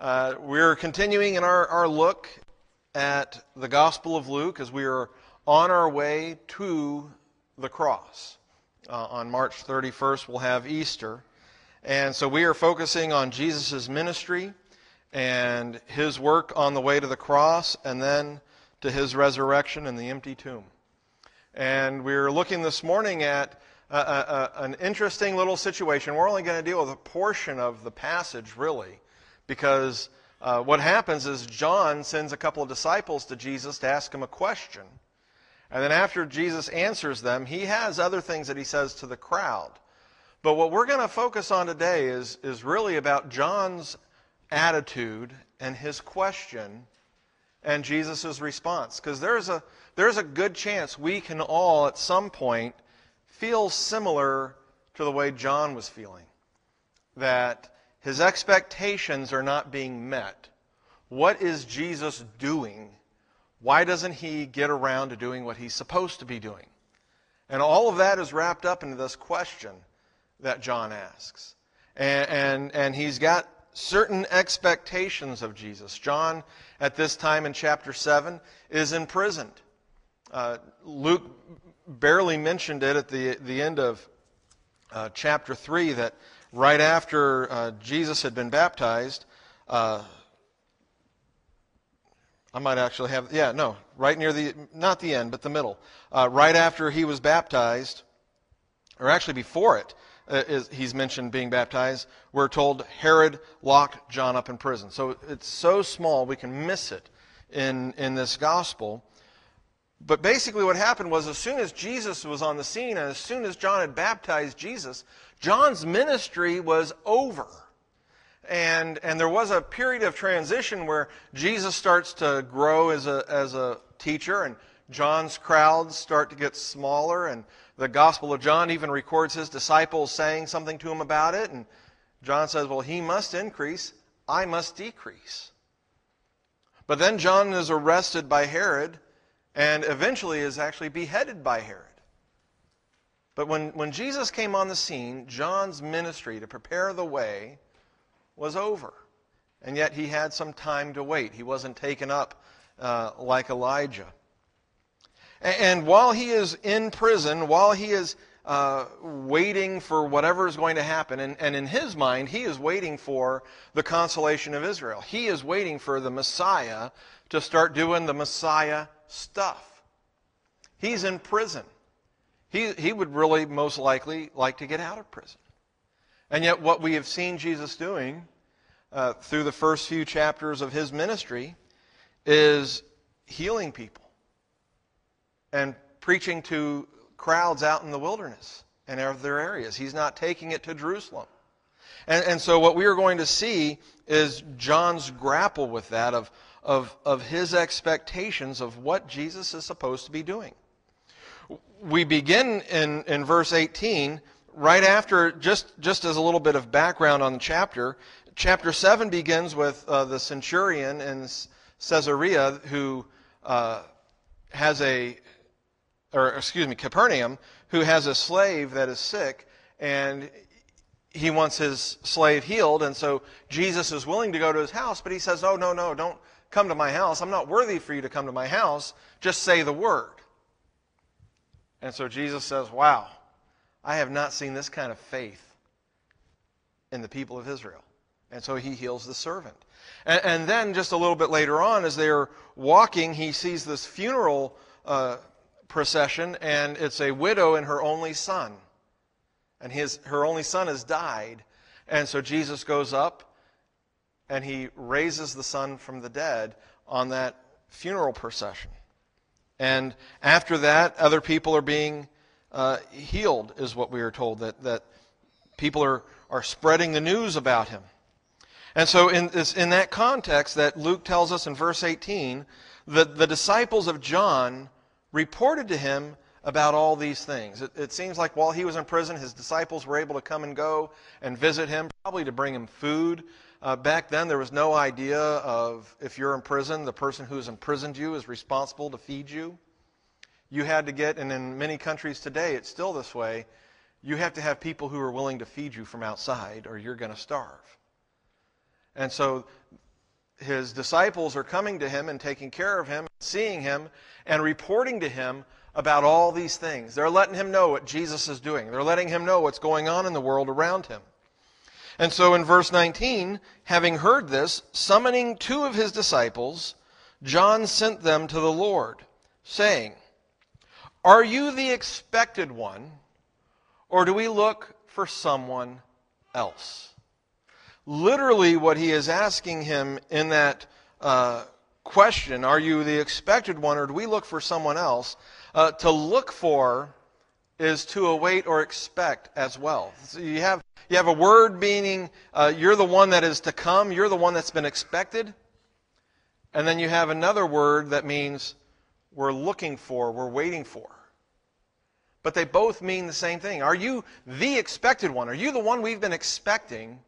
Uh, we're continuing in our, our look at the Gospel of Luke as we are on our way to the cross. Uh, on March 31st, we'll have Easter. And so we are focusing on Jesus' ministry and his work on the way to the cross and then to his resurrection in the empty tomb. And we're looking this morning at an interesting little situation. We're only going to deal with a portion of the passage, really because uh, what happens is John sends a couple of disciples to Jesus to ask him a question. And then after Jesus answers them, he has other things that he says to the crowd. But what we're going to focus on today is, is really about John's attitude and his question and Jesus' response. Because there's a, there's a good chance we can all, at some point, feel similar to the way John was feeling. That his expectations are not being met. What is Jesus doing? Why doesn't he get around to doing what he's supposed to be doing? And all of that is wrapped up into this question that John asks. And, and, and he's got certain expectations of Jesus. John, at this time in chapter 7, is imprisoned. Uh, Luke barely mentioned it at the, the end of uh, chapter 3 that right after uh, Jesus had been baptized, uh, I might actually have, yeah, no, right near the, not the end, but the middle. Uh, right after he was baptized, or actually before it, uh, is, he's mentioned being baptized, we're told Herod locked John up in prison. So it's so small we can miss it in, in this gospel. But basically, what happened was as soon as Jesus was on the scene and as soon as John had baptized Jesus, John's ministry was over. And, and there was a period of transition where Jesus starts to grow as a, as a teacher, and John's crowds start to get smaller, and the Gospel of John even records his disciples saying something to him about it. And John says, Well, he must increase, I must decrease. But then John is arrested by Herod and eventually is actually beheaded by Herod. But when, when Jesus came on the scene, John's ministry to prepare the way was over. And yet he had some time to wait. He wasn't taken up uh, like Elijah. And, and, while he is in prison, while he is uh, waiting for whatever is going to happen, and, and in his mind, he is waiting for the consolation of Israel. He is waiting for the Messiah to start doing the Messiah stuff. He's in prison. He, he would really most likely like to get out of prison. And yet, what we have seen Jesus doing uh, through the first few chapters of his ministry is healing people and preaching to crowds out in the wilderness and other areas. He's not taking it to Jerusalem. And, and so, what we are going to see is John's grapple with that of, of, of his expectations of what Jesus is supposed to be doing we begin in, in verse 18, right after, just, just as a little bit of background on the chapter, chapter 7 begins with uh, the centurion in Caesarea who uh, has a, or excuse me, Capernaum, who has a slave that is sick, and he wants his slave healed, and so Jesus is willing to go to his house, but he says, Oh, no, no, don't come to my house. I'm not worthy for you to come to my house. Just say the word. And so Jesus says, Wow, I have not seen this kind of faith in the people of Israel. And so he heals the servant. And, and then just a little bit later on, as they're walking, he sees this funeral uh, procession, and it's a widow and her only son. And his, her only son has died. And so Jesus goes up and he raises the son from the dead on that funeral procession. And after that, other people are being uh, healed, is what we are told, that, that people are, are spreading the news about him. And so, in, this, in that context, that Luke tells us in verse 18, that the disciples of John reported to him about all these things. It, it, seems like while he was in prison, his disciples were able to come and go and visit him, probably to bring him food. Uh, back then, there was no idea of if you're in prison, the person who's imprisoned you is responsible to feed you. You had to get, and in many countries today, it's still this way, you have to have people who are willing to feed you from outside or you're going to starve. And so his disciples are coming to him and taking care of him, seeing him, and reporting to him about all these things. They're letting him know what Jesus is doing. They're letting him know what's going on in the world around him. And so in verse 19, having heard this, summoning two of his disciples, John sent them to the Lord, saying, Are you the expected one, or do we look for someone else? Literally, what he is asking him in that uh, question, Are you the expected one, or do we look for someone else? Uh, to look for is to await or expect as well. So you have you have a word meaning uh, you're the one that is to come, you're the one that's been expected. And then you have another word that means we're looking for, we're waiting for. But they both mean the same thing. Are you the expected one? Are you the one we've been expecting?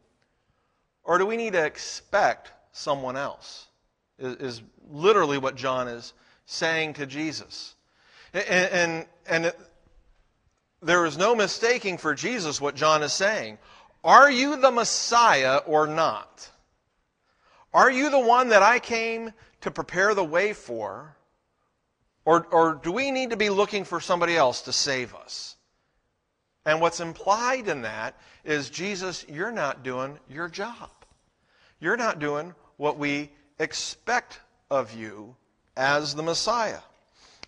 Or do we need to expect someone else? Is, is literally what John is saying to Jesus. And, and, and there is no mistaking for Jesus what John is saying. Are you the Messiah or not? Are you the one that I came to prepare the way for? Or, or do we need to be looking for somebody else to save us? And what's implied in that is Jesus, you're not doing your job. You're not doing what we expect of you as the Messiah.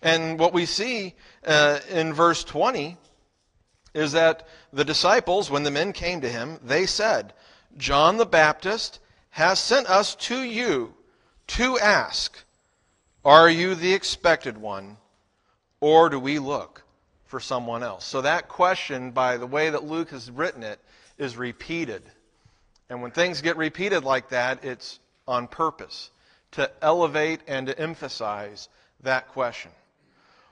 And what we see uh, in verse 20 is that the disciples, when the men came to him, they said, John the Baptist has sent us to you to ask, Are you the expected one, or do we look for someone else? So that question, by the way that Luke has written it, is repeated. And when things get repeated like that, it's on purpose to elevate and to emphasize that question.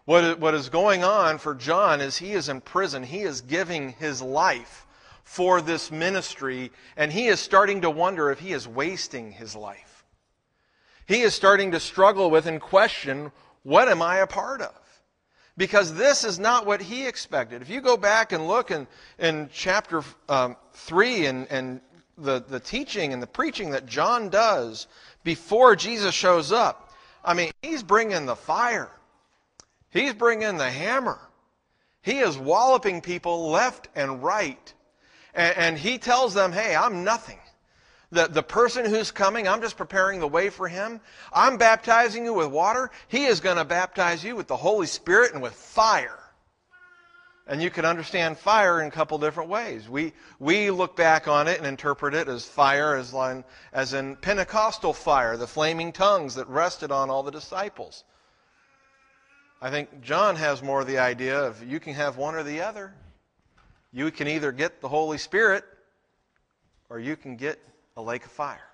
What is going on for John is he is in prison. He is giving his life for this ministry, and he is starting to wonder if he is wasting his life. He is starting to struggle with and question what am I a part of? Because this is not what he expected. If you go back and look in, in chapter um, 3 and, and the, the teaching and the preaching that John does before Jesus shows up, I mean, he's bringing the fire. He's bringing the hammer. He is walloping people left and right. And, and, he tells them, hey, I'm nothing. The, the person who's coming, I'm just preparing the way for him. I'm baptizing you with water. He is going to baptize you with the Holy Spirit and with fire. And you can understand fire in a couple different ways. We, we look back on it and interpret it as fire, as, as in Pentecostal fire, the flaming tongues that rested on all the disciples. I think John has more of the idea of you can have one or the other. You can either get the Holy Spirit or you can get a lake of fire.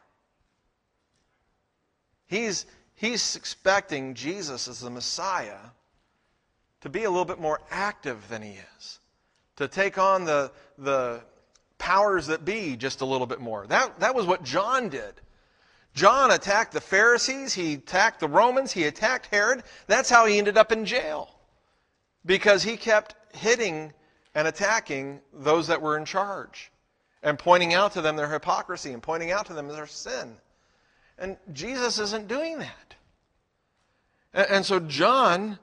He's, he's expecting Jesus as the Messiah to be a little bit more active than he is, to take on the, the powers that be just a little bit more. That, that was what John did. John attacked the Pharisees, he attacked the Romans, he attacked Herod. That's how he ended up in jail. Because he kept hitting and attacking those that were in charge and pointing out to them their hypocrisy and pointing out to them their sin. And Jesus isn't doing that. And so John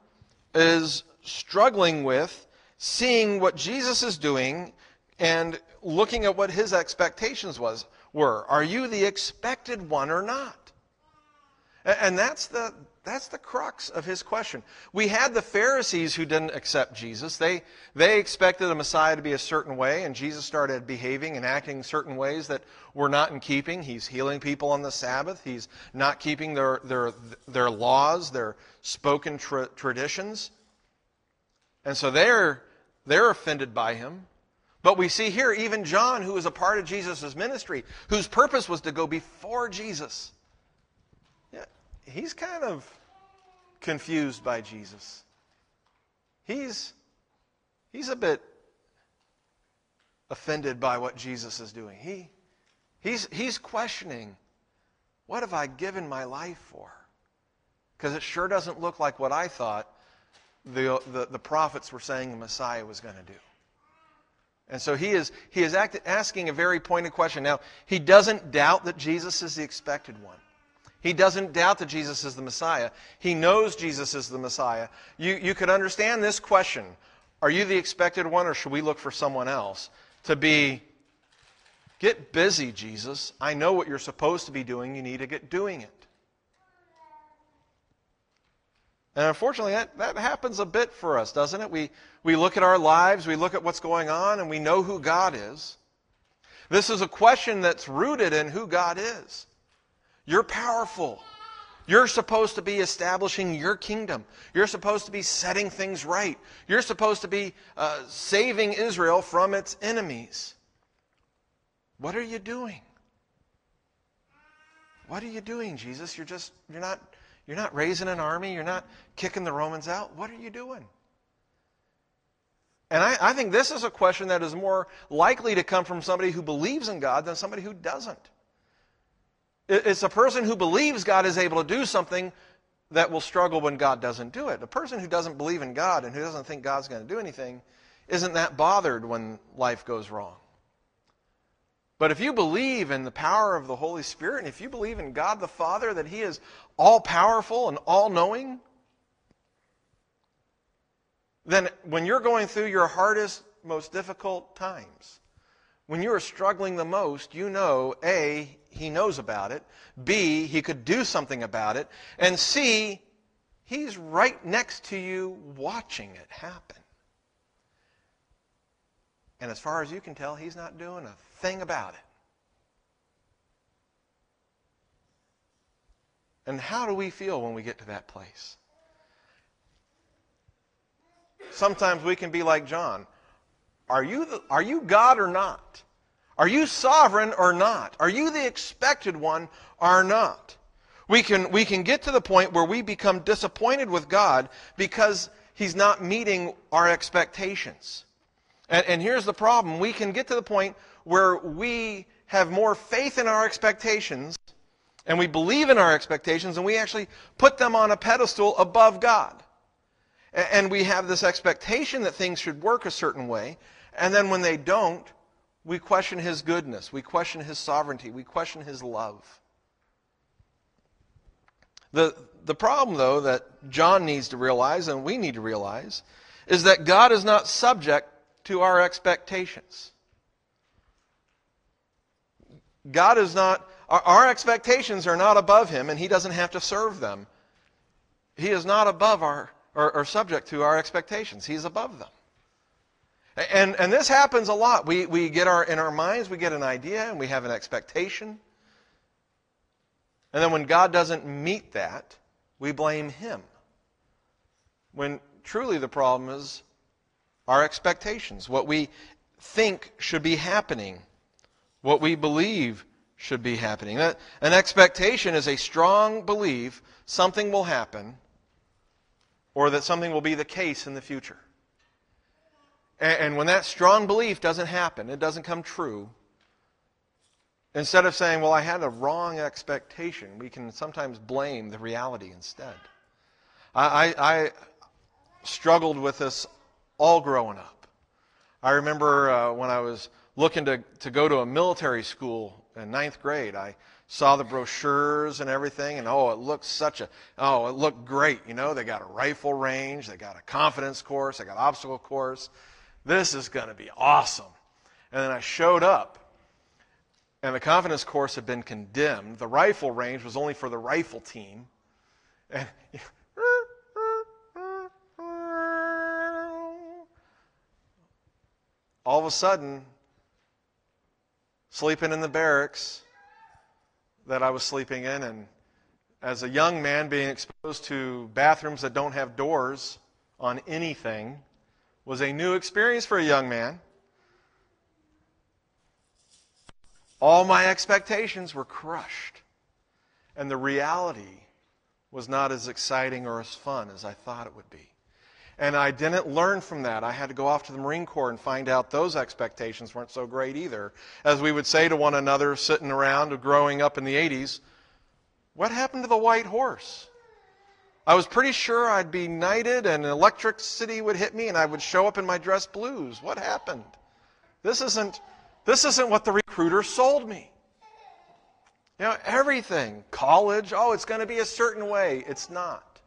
is struggling with seeing what Jesus is doing and looking at what his expectations was were. Are you the expected one or not? And that's the, that's the crux of his question. We had the Pharisees who didn't accept Jesus. They, they expected the Messiah to be a certain way, and Jesus started behaving and acting certain ways that were not in keeping. He's healing people on the Sabbath. He's not keeping their, their, their laws, their spoken tra- traditions. And so they're, they're offended by him. But we see here even John, who was a part of Jesus' ministry, whose purpose was to go before Jesus. Yeah, he's kind of confused by Jesus. He's, he's a bit offended by what Jesus is doing. He, he's, he's questioning what have I given my life for? Because it sure doesn't look like what I thought the, the, the prophets were saying the Messiah was going to do. And so he is, he is act, asking a very pointed question. Now, he doesn't doubt that Jesus is the expected one. He doesn't doubt that Jesus is the Messiah. He knows Jesus is the Messiah. You, you could understand this question Are you the expected one, or should we look for someone else? To be, get busy, Jesus. I know what you're supposed to be doing. You need to get doing it. And unfortunately, that, that happens a bit for us, doesn't it? We, we look at our lives, we look at what's going on, and we know who God is. This is a question that's rooted in who God is. You're powerful. You're supposed to be establishing your kingdom. You're supposed to be setting things right. You're supposed to be uh, saving Israel from its enemies. What are you doing? What are you doing, Jesus? You're just, you're not you're not raising an army. You're not kicking the Romans out. What are you doing? And I, I, think this is a question that is more likely to come from somebody who believes in God than somebody who doesn't. It's a person who believes God is able to do something that will struggle when God doesn't do it. A person who doesn't believe in God and who doesn't think God's going to do anything isn't that bothered when life goes wrong. But if you believe in the power of the Holy Spirit, and if you believe in God the Father, that He is all powerful and all knowing, then when you're going through your hardest, most difficult times, when you are struggling the most, you know A, He knows about it, B, He could do something about it, and C, He's right next to you watching it happen. And as far as you can tell, He's not doing a thing about it. And how do we feel when we get to that place? Sometimes we can be like John. Are you, the, are you God or not? Are you sovereign or not? Are you the expected one or not? We can, we can get to the point where we become disappointed with God because He's not meeting our expectations. And, and here's the problem we can get to the point where we have more faith in our expectations and we believe in our expectations and we actually put them on a pedestal above God. And we have this expectation that things should work a certain way. And then when they don't, we question his goodness. We question his sovereignty. We question his love. The, the problem, though, that John needs to realize and we need to realize is that God is not subject to our expectations. God is not, our, expectations are not above him, and he doesn't have to serve them. He is not above our, or, or subject to our expectations. He's above them. And, and this happens a lot. We, we get our, in our minds, we get an idea and we have an expectation. And then when God doesn't meet that, we blame Him. When truly the problem is our expectations, what we think should be happening what we believe should be happening. An expectation is a strong belief something will happen or that something will be the case in the future. And, and when that strong belief doesn't happen, it doesn't come true, instead of saying, well, I had a wrong expectation, we can sometimes blame the reality instead. I, I, I struggled with this all growing up. I remember uh, when I was looking to, to go to a military school in ninth grade. I saw the brochures and everything, and oh, it looked such a, oh, it looked great. You know, they got a rifle range, they got a confidence course, they got obstacle course. This is going to be awesome. And then I showed up, and the confidence course had been condemned. The rifle range was only for the rifle team. And of a sudden, sleeping in the barracks that I was sleeping in, and as a young man being exposed to bathrooms that don't have doors on anything was a new experience for a young man. All my expectations were crushed, and the reality was not as exciting or as fun as I thought it would be. And I didn't learn from that. I had to go off to the Marine Corps and find out those expectations weren't so great either. As we would say to one another sitting around growing up in the 80s, what happened to the white horse? I was pretty sure I'd be knighted and electricity would hit me and I would show up in my dress blues. What happened? This isn't, this isn't what the recruiter sold me. You know, everything. College, oh, it's going to be a certain way. It's not.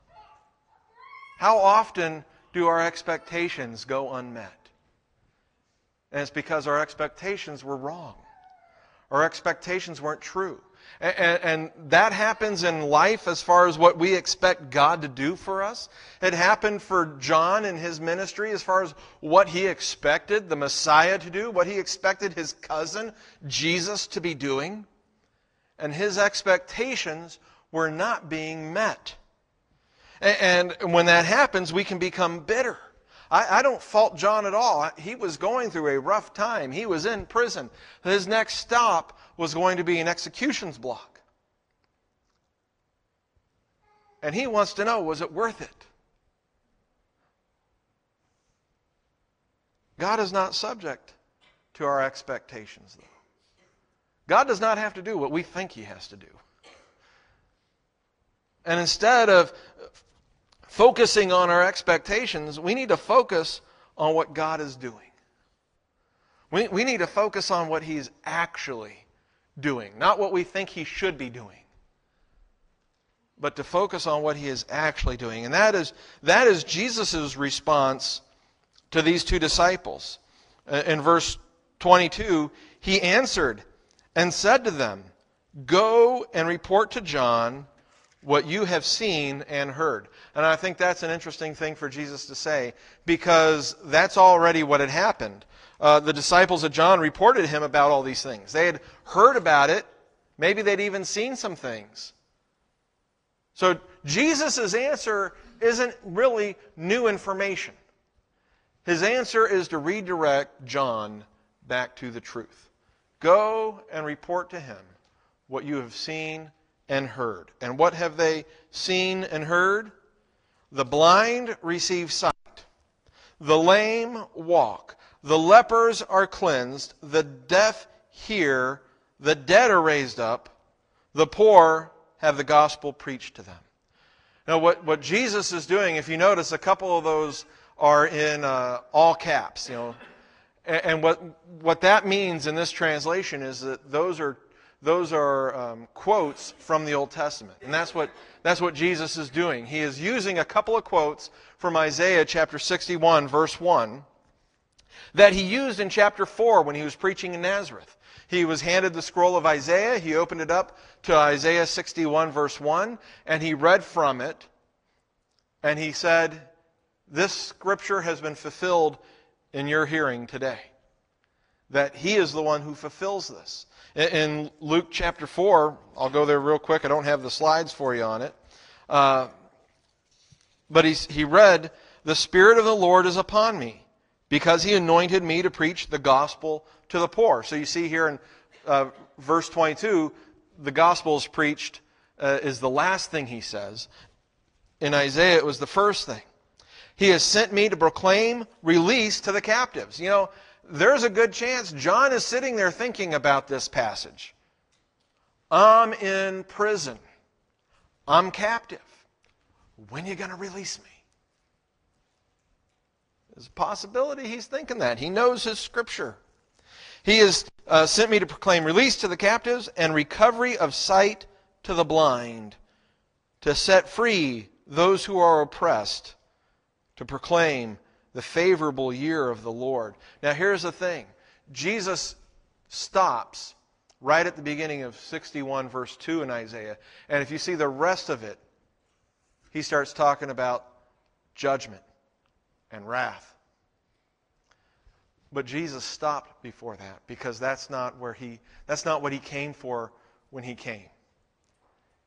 How often do our expectations go unmet? And it's because our expectations were wrong. Our expectations weren't true. And, and, that happens in life as far as what we expect God to do for us. It happened for John in his ministry as far as what he expected the Messiah to do, what he expected his cousin, Jesus, to be doing. And his expectations were not being met. And, when that happens, we can become bitter. I, I don't fault John at all. He was going through a rough time. He was in prison. His next stop was going to be an executions block. And he wants to know was it worth it? God is not subject to our expectations, though. God does not have to do what we think He has to do. And instead of focusing on our expectations, we need to focus on what God is doing. We, we need to focus on what He's actually doing, not what we think He should be doing, but to focus on what He is actually doing. And that is, that is Jesus' response to these two disciples. Uh, in verse 22, He answered and said to them, Go and report to John what you have seen and heard. And I think that's an interesting thing for Jesus to say because that's already what had happened. Uh, the disciples of John reported to him about all these things. They had heard about it. Maybe they'd even seen some things. So Jesus' answer isn't really new information. His answer is to redirect John back to the truth. Go and report to him what you have seen and heard. And what have they seen and heard? The blind receive sight, the lame walk, the lepers are cleansed, the deaf hear, the dead are raised up, the poor have the gospel preached to them. Now, what, what Jesus is doing, if you notice, a couple of those are in uh, all caps, you know. And, and what, what that means in this translation is that those are those are um, quotes from the Old Testament. And that's what, that's what Jesus is doing. He is using a couple of quotes from Isaiah chapter 61, verse 1, that he used in chapter 4 when he was preaching in Nazareth. He was handed the scroll of Isaiah. He opened it up to Isaiah 61, verse 1, and he read from it. And he said, This scripture has been fulfilled in your hearing today. That he is the one who fulfills this. In Luke chapter 4, I'll go there real quick. I don't have the slides for you on it. Uh, but he, he read, The Spirit of the Lord is upon me, because he anointed me to preach the gospel to the poor. So you see here in uh, verse 22, the gospel is preached, uh, is the last thing he says. In Isaiah, it was the first thing. He has sent me to proclaim release to the captives. You know, there's a good chance John is sitting there thinking about this passage. I'm in prison. I'm captive. When are you going to release me? There's a possibility he's thinking that. He knows his scripture. He has uh, sent me to proclaim release to the captives and recovery of sight to the blind, to set free those who are oppressed, to proclaim the favorable year of the Lord. Now, here's the thing Jesus stops right at the beginning of 61, verse 2 in Isaiah. And if you see the rest of it, he starts talking about judgment and wrath. But Jesus stopped before that because that's not where he that's not what he came for when he came.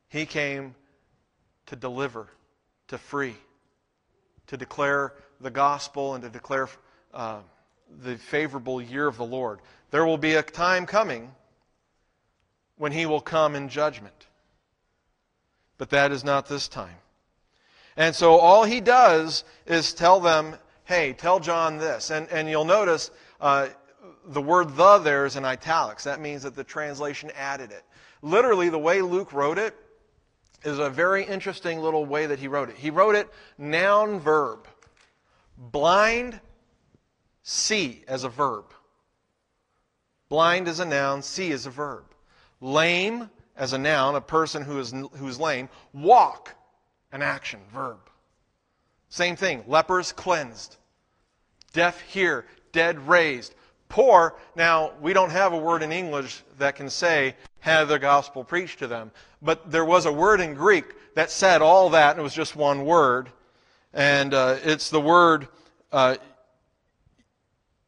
He came to deliver, to free, to declare the gospel and to declare uh, the favorable year of the Lord. There will be a time coming when he will come in judgment. But that is not this time. And so all he does is tell them, hey, tell John this. And, and you'll notice uh, the word the there is in italics. That means that the translation added it. Literally, the way Luke wrote it is a very interesting little way that he wrote it. He wrote it noun verb. Blind, see as a verb. Blind is a noun, see is a verb. Lame, as a noun, a person who is, who is lame. Walk, an action, verb. Same thing. Lepers cleansed. Deaf hear. Dead raised. Poor, now we don't have a word in English that can say, have the gospel preached to them. But there was a word in Greek that said all that, and it was just one word. And uh, it's the word uh,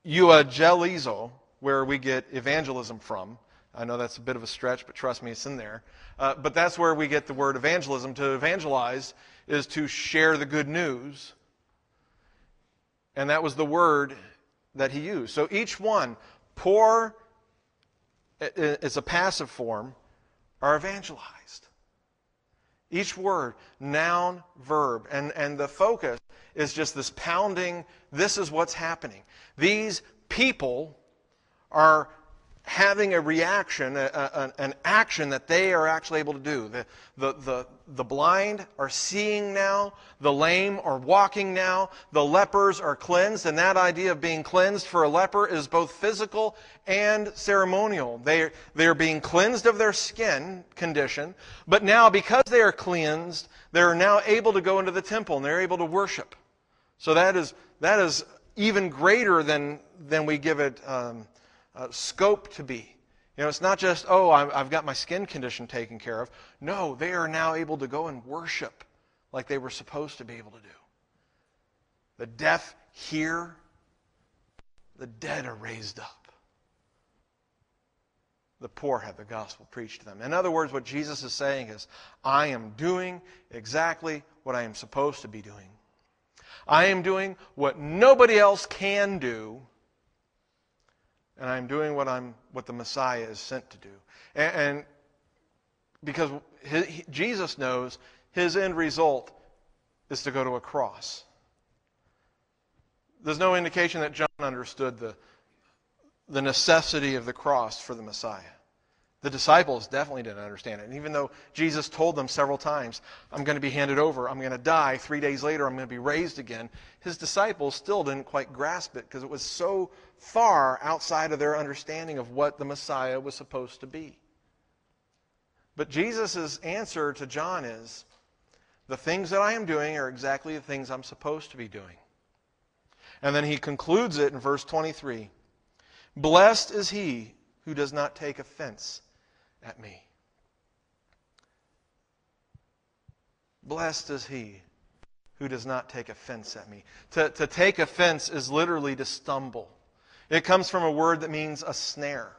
euangelizo, where we get evangelism from. I know that's a bit of a stretch, but trust me, it's in there. Uh, but that's where we get the word evangelism. To evangelize is to share the good news. And that was the word that he used. So each one, poor, it's a passive form, are evangelized. Each word, noun, verb. And, and the focus is just this pounding, this is what's happening. These people are having a reaction, a, a, an action that they are actually able to do. The, the, the, the blind are seeing now, the lame are walking now, the lepers are cleansed, and that idea of being cleansed for a leper is both physical and ceremonial. They, they are being cleansed of their skin condition, but now because they are cleansed, they're now able to go into the temple and they're able to worship. So that is, that is even greater than, than we give it. Um, uh, scope to be. You know, it's not just, oh, I've got my skin condition taken care of. No, they are now able to go and worship like they were supposed to be able to do. The deaf hear, the dead are raised up. The poor have the gospel preached to them. In other words, what Jesus is saying is, I am doing exactly what I am supposed to be doing. I am doing what nobody else can do and I'm doing what I'm what the Messiah is sent to do. And, and because his, he, Jesus knows his end result is to go to a cross. There's no indication that John understood the, the necessity of the cross for the Messiah. The disciples definitely didn't understand it. And even though Jesus told them several times, I'm going to be handed over, I'm going to die, three days later, I'm going to be raised again, his disciples still didn't quite grasp it because it was so far outside of their understanding of what the Messiah was supposed to be. But Jesus' answer to John is the things that I am doing are exactly the things I'm supposed to be doing. And then he concludes it in verse 23 Blessed is he who does not take offense at me. Blessed is he who does not take offense at me. To, to take offense is literally to stumble. It comes from a word that means a snare.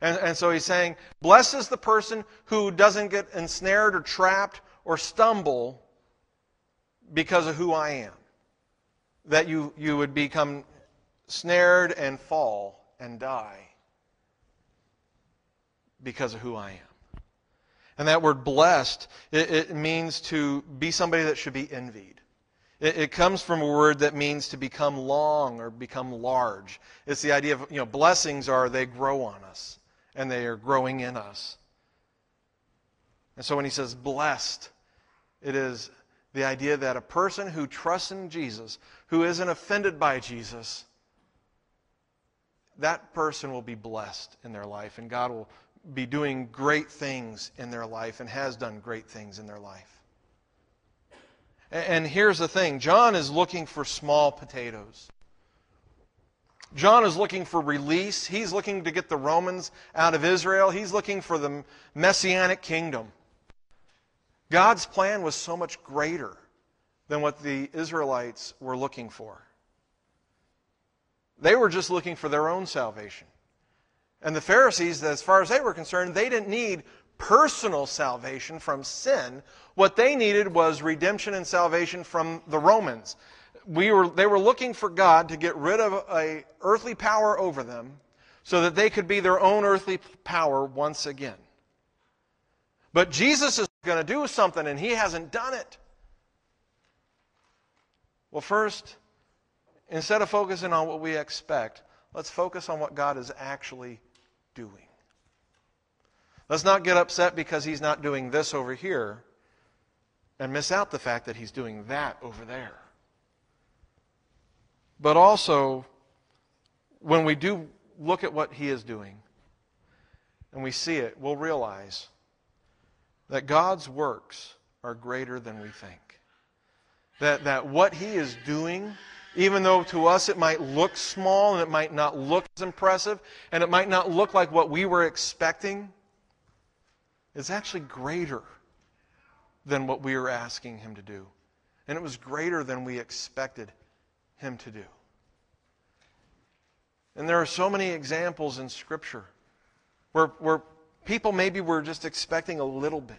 And, and so he's saying, Blessed is the person who doesn't get ensnared or trapped or stumble because of who I am. That you, you would become snared and fall and die because of who I am. And that word blessed, it, it means to be somebody that should be envied. It, it, comes from a word that means to become long or become large. It's the idea of, you know, blessings are they grow on us and they are growing in us. And so when he says blessed, it is the idea that a person who trusts in Jesus, who isn't offended by Jesus, that person will be blessed in their life, and God will be doing great things in their life and has done great things in their life. And here's the thing John is looking for small potatoes. John is looking for release. He's looking to get the Romans out of Israel. He's looking for the messianic kingdom. God's plan was so much greater than what the Israelites were looking for. They were just looking for their own salvation. And the Pharisees, as far as they were concerned, they didn't need personal salvation from sin. What they needed was redemption and salvation from the Romans. We were, they were looking for God to get rid of a earthly power over them so that they could be their own earthly power once again. But Jesus is going to do something and he hasn't done it. Well, first, instead of focusing on what we expect, let's focus on what God is actually doing. Let's not get upset because he's not doing this over here and miss out the fact that he's doing that over there. But also, when we do look at what he is doing, and we see it, we'll realize that God's works are greater than we think. That, that what He is doing, even though to us it might look small and it might not look as impressive and it might not look like what we were expecting, is actually greater than what we were asking Him to do. And it was greater than we expected Him to do. And there are so many examples in Scripture where, where people maybe were just expecting a little bit.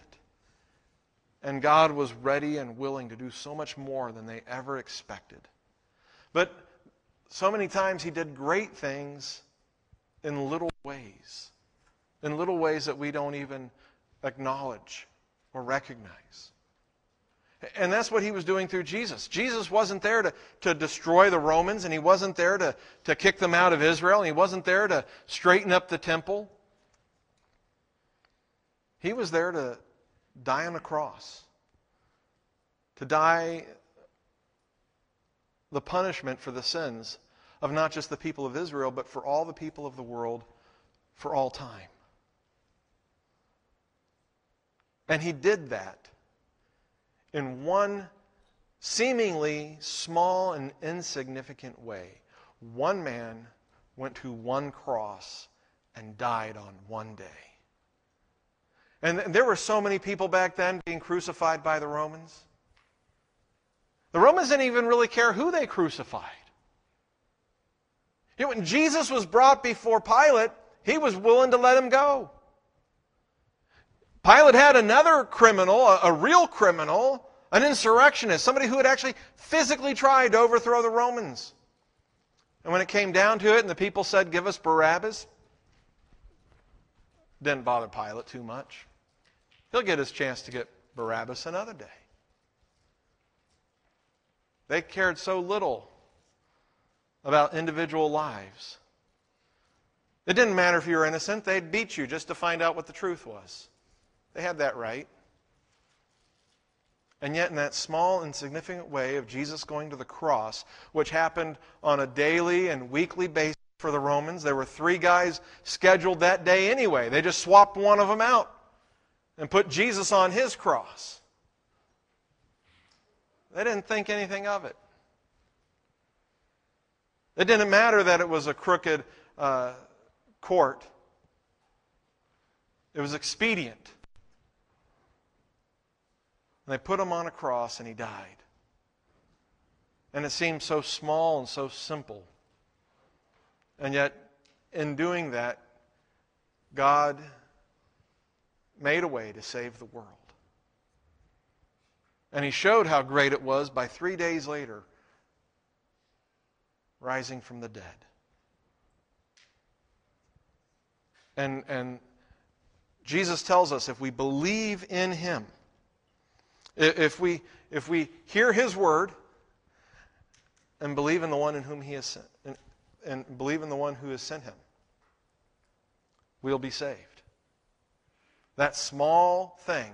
And God was ready and willing to do so much more than they ever expected. But so many times He did great things in little ways, in little ways that we don't even acknowledge or recognize. And that's what he was doing through Jesus. Jesus wasn't there to, to destroy the Romans, and he wasn't there to, to kick them out of Israel, and he wasn't there to straighten up the temple. He was there to die on a cross, to die the punishment for the sins of not just the people of Israel, but for all the people of the world for all time. And he did that in one seemingly small and insignificant way. One man went to one cross and died on one day. And there were so many people back then being crucified by the Romans. The Romans didn't even really care who they crucified. You know, when Jesus was brought before Pilate, he was willing to let him go. Pilate had another criminal, a, a real criminal, an insurrectionist, somebody who had actually physically tried to overthrow the Romans. And when it came down to it and the people said, Give us Barabbas, didn't bother Pilate too much. He'll get his chance to get Barabbas another day. They cared so little about individual lives. It didn't matter if you were innocent, they'd beat you just to find out what the truth was. They had that right. And yet, in that small, insignificant way of Jesus going to the cross, which happened on a daily and weekly basis for the Romans, there were three guys scheduled that day anyway. They just swapped one of them out and put Jesus on his cross. They didn't think anything of it. It didn't matter that it was a crooked uh, court, it was expedient. And they put him on a cross and he died. And it seemed so small and so simple. And yet, in doing that, God made a way to save the world. And he showed how great it was by three days later rising from the dead. And, and Jesus tells us if we believe in him, if we, if we hear his word and believe in the one in whom he has sent, and, and believe in the one who has sent him, we'll be saved. That small thing.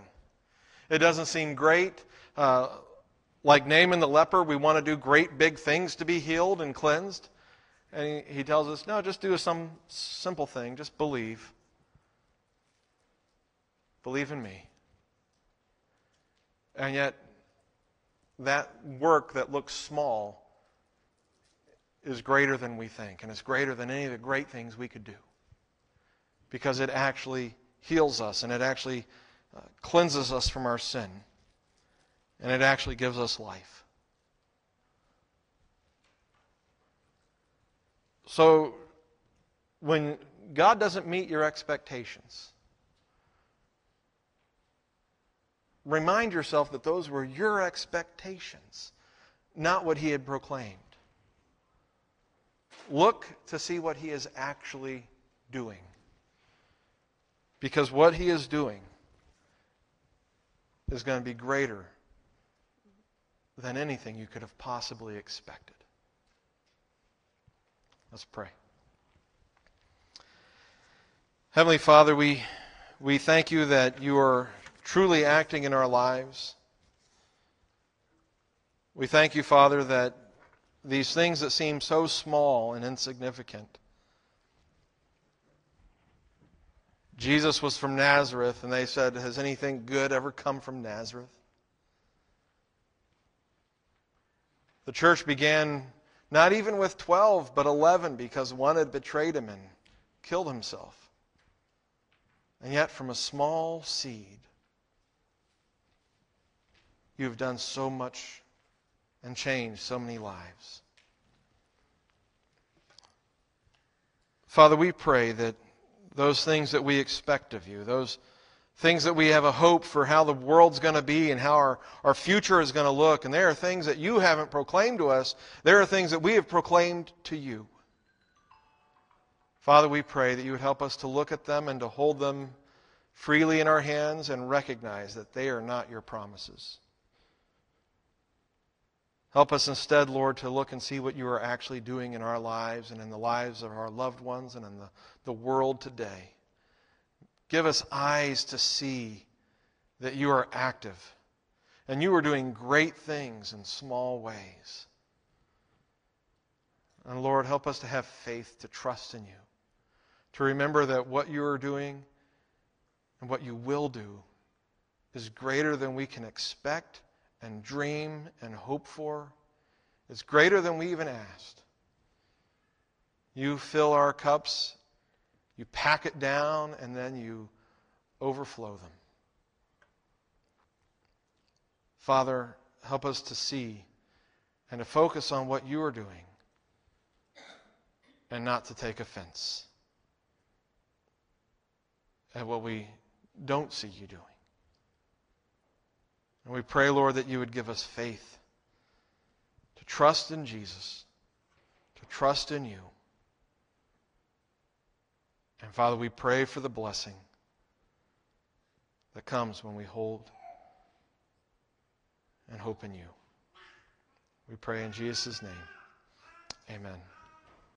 It doesn't seem great. Uh, like Naaman the leper, we want to do great big things to be healed and cleansed. And he, he tells us, no, just do some simple thing. Just believe. Believe in me. And yet, that work that looks small is greater than we think, and it's greater than any of the great things we could do. Because it actually heals us, and it actually uh, cleanses us from our sin, and it actually gives us life. So, when God doesn't meet your expectations, remind yourself that those were your expectations, not what he had proclaimed. Look to see what he is actually doing. Because what he is doing is going to be greater than anything you could have possibly expected. Let's pray. Heavenly Father, we, we thank you that you are truly acting in our lives. We thank you, Father, that these things that seem so small and insignificant Jesus was from Nazareth, and they said, Has anything good ever come from Nazareth? The church began not even with 12, but 11 because one had betrayed him and killed himself. And yet, from a small seed, you have done so much and changed so many lives. Father, we pray that those things that we expect of you, those things that we have a hope for how the world's going to be and how our, our future is going to look, and there are things that you haven't proclaimed to us, there are things that we have proclaimed to you. Father, we pray that you would help us to look at them and to hold them freely in our hands and recognize that they are not your promises. Help us instead, Lord, to look and see what you are actually doing in our lives and in the lives of our loved ones and in the, the world today. Give us eyes to see that you are active and you are doing great things in small ways. And Lord, help us to have faith to trust in you, to remember that what you are doing and what you will do is greater than we can expect and dream and hope for. It's greater than we even asked. You fill our cups, you pack it down, and then you overflow them. Father, help us to see and to focus on what you are doing and not to take offense at what we don't see you doing. And we pray, Lord, that you would give us faith to trust in Jesus, to trust in you. And Father, we pray for the blessing that comes when we hold and hope in you. We pray in Jesus' name. Amen.